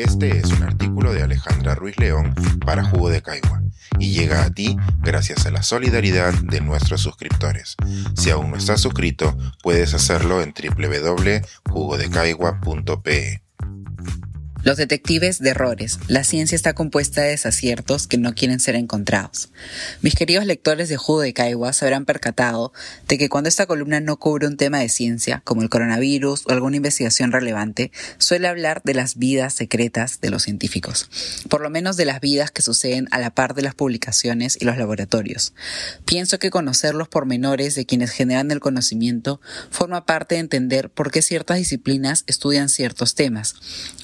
Este es un artículo de Alejandra Ruiz León para Jugo de Caigua y llega a ti gracias a la solidaridad de nuestros suscriptores. Si aún no estás suscrito, puedes hacerlo en www.jugodecaigua.pe. Los detectives de errores. La ciencia está compuesta de desaciertos que no quieren ser encontrados. Mis queridos lectores de Judo de Caigua se habrán percatado de que cuando esta columna no cubre un tema de ciencia, como el coronavirus o alguna investigación relevante, suele hablar de las vidas secretas de los científicos. Por lo menos de las vidas que suceden a la par de las publicaciones y los laboratorios. Pienso que conocer los pormenores de quienes generan el conocimiento forma parte de entender por qué ciertas disciplinas estudian ciertos temas,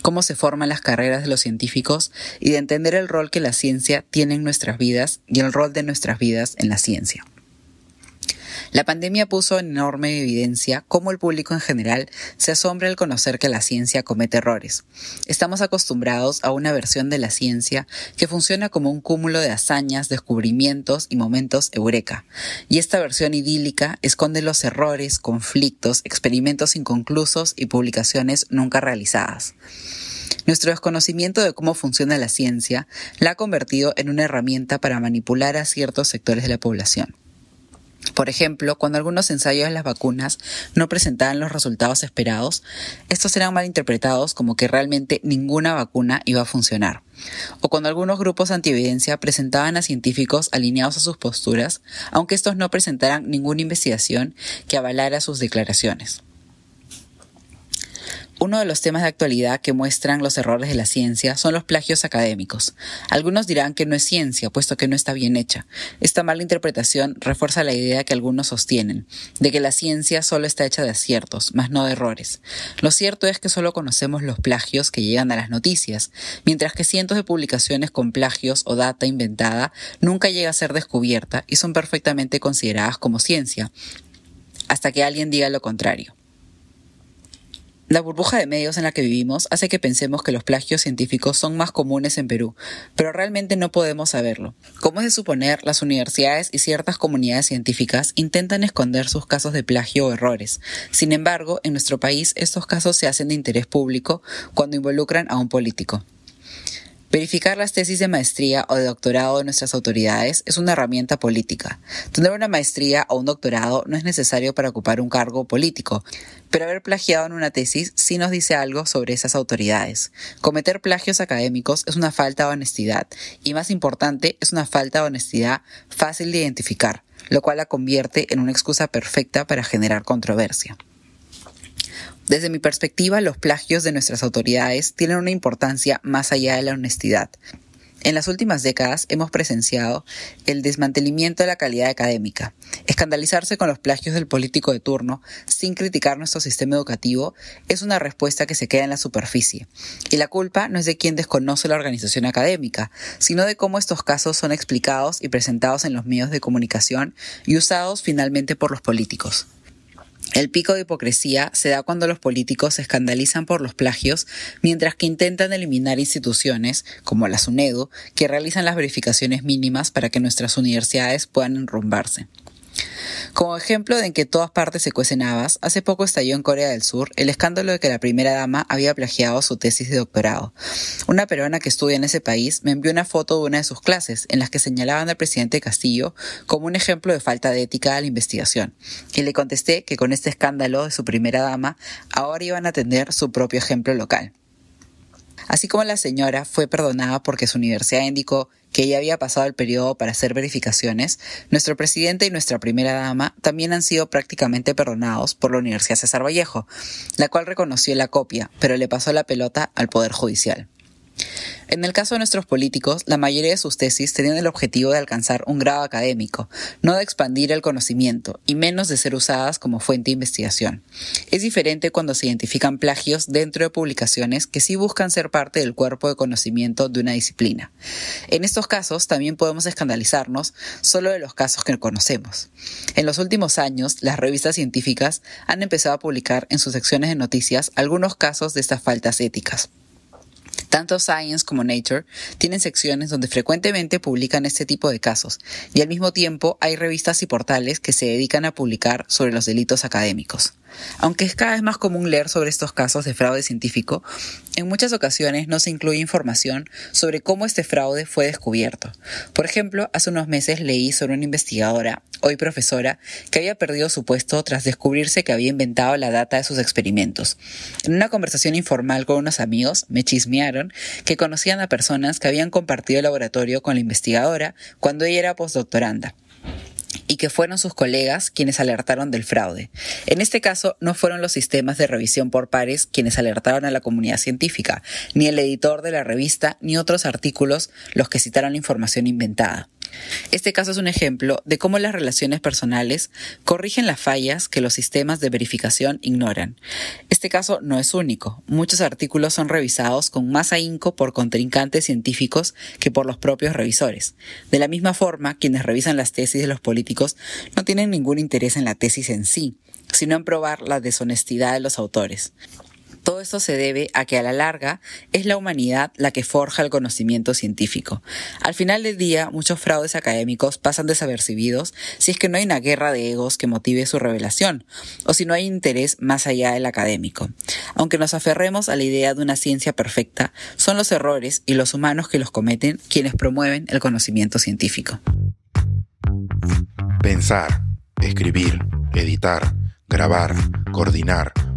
cómo se forman las carreras de los científicos y de entender el rol que la ciencia tiene en nuestras vidas y el rol de nuestras vidas en la ciencia. La pandemia puso en enorme evidencia cómo el público en general se asombra al conocer que la ciencia comete errores. Estamos acostumbrados a una versión de la ciencia que funciona como un cúmulo de hazañas, descubrimientos y momentos eureka. Y esta versión idílica esconde los errores, conflictos, experimentos inconclusos y publicaciones nunca realizadas. Nuestro desconocimiento de cómo funciona la ciencia la ha convertido en una herramienta para manipular a ciertos sectores de la población. Por ejemplo, cuando algunos ensayos de las vacunas no presentaban los resultados esperados, estos eran malinterpretados como que realmente ninguna vacuna iba a funcionar. O cuando algunos grupos antievidencia presentaban a científicos alineados a sus posturas, aunque estos no presentaran ninguna investigación que avalara sus declaraciones. Uno de los temas de actualidad que muestran los errores de la ciencia son los plagios académicos. Algunos dirán que no es ciencia, puesto que no está bien hecha. Esta mala interpretación refuerza la idea que algunos sostienen, de que la ciencia solo está hecha de aciertos, más no de errores. Lo cierto es que solo conocemos los plagios que llegan a las noticias, mientras que cientos de publicaciones con plagios o data inventada nunca llega a ser descubierta y son perfectamente consideradas como ciencia, hasta que alguien diga lo contrario. La burbuja de medios en la que vivimos hace que pensemos que los plagios científicos son más comunes en Perú, pero realmente no podemos saberlo. Como es de suponer, las universidades y ciertas comunidades científicas intentan esconder sus casos de plagio o errores. Sin embargo, en nuestro país estos casos se hacen de interés público cuando involucran a un político. Verificar las tesis de maestría o de doctorado de nuestras autoridades es una herramienta política. Tener una maestría o un doctorado no es necesario para ocupar un cargo político, pero haber plagiado en una tesis sí nos dice algo sobre esas autoridades. Cometer plagios académicos es una falta de honestidad y más importante es una falta de honestidad fácil de identificar, lo cual la convierte en una excusa perfecta para generar controversia. Desde mi perspectiva, los plagios de nuestras autoridades tienen una importancia más allá de la honestidad. En las últimas décadas hemos presenciado el desmantelamiento de la calidad académica. Escandalizarse con los plagios del político de turno sin criticar nuestro sistema educativo es una respuesta que se queda en la superficie. Y la culpa no es de quien desconoce la organización académica, sino de cómo estos casos son explicados y presentados en los medios de comunicación y usados finalmente por los políticos. El pico de hipocresía se da cuando los políticos se escandalizan por los plagios, mientras que intentan eliminar instituciones, como la SUNEDU, que realizan las verificaciones mínimas para que nuestras universidades puedan enrumbarse. Como ejemplo de en que todas partes se cuecen habas, hace poco estalló en Corea del Sur el escándalo de que la primera dama había plagiado su tesis de doctorado. Una peruana que estudia en ese país me envió una foto de una de sus clases en las que señalaban al presidente Castillo como un ejemplo de falta de ética a la investigación. Y le contesté que con este escándalo de su primera dama ahora iban a tener su propio ejemplo local. Así como la señora fue perdonada porque su universidad indicó que ya había pasado el periodo para hacer verificaciones, nuestro presidente y nuestra primera dama también han sido prácticamente perdonados por la Universidad César Vallejo, la cual reconoció la copia, pero le pasó la pelota al Poder Judicial. En el caso de nuestros políticos, la mayoría de sus tesis tenían el objetivo de alcanzar un grado académico, no de expandir el conocimiento, y menos de ser usadas como fuente de investigación. Es diferente cuando se identifican plagios dentro de publicaciones que sí buscan ser parte del cuerpo de conocimiento de una disciplina. En estos casos también podemos escandalizarnos solo de los casos que conocemos. En los últimos años, las revistas científicas han empezado a publicar en sus secciones de noticias algunos casos de estas faltas éticas. Tanto Science como Nature tienen secciones donde frecuentemente publican este tipo de casos, y al mismo tiempo hay revistas y portales que se dedican a publicar sobre los delitos académicos. Aunque es cada vez más común leer sobre estos casos de fraude científico, en muchas ocasiones no se incluye información sobre cómo este fraude fue descubierto. Por ejemplo, hace unos meses leí sobre una investigadora, hoy profesora, que había perdido su puesto tras descubrirse que había inventado la data de sus experimentos. En una conversación informal con unos amigos, me chismearon que conocían a personas que habían compartido el laboratorio con la investigadora cuando ella era postdoctoranda y que fueron sus colegas quienes alertaron del fraude. En este caso, no fueron los sistemas de revisión por pares quienes alertaron a la comunidad científica, ni el editor de la revista, ni otros artículos los que citaron la información inventada. Este caso es un ejemplo de cómo las relaciones personales corrigen las fallas que los sistemas de verificación ignoran. Este caso no es único. Muchos artículos son revisados con más ahínco por contrincantes científicos que por los propios revisores. De la misma forma, quienes revisan las tesis de los políticos no tienen ningún interés en la tesis en sí, sino en probar la deshonestidad de los autores. Todo esto se debe a que a la larga es la humanidad la que forja el conocimiento científico. Al final del día, muchos fraudes académicos pasan desapercibidos si es que no hay una guerra de egos que motive su revelación, o si no hay interés más allá del académico. Aunque nos aferremos a la idea de una ciencia perfecta, son los errores y los humanos que los cometen quienes promueven el conocimiento científico. Pensar, escribir, editar, grabar, coordinar,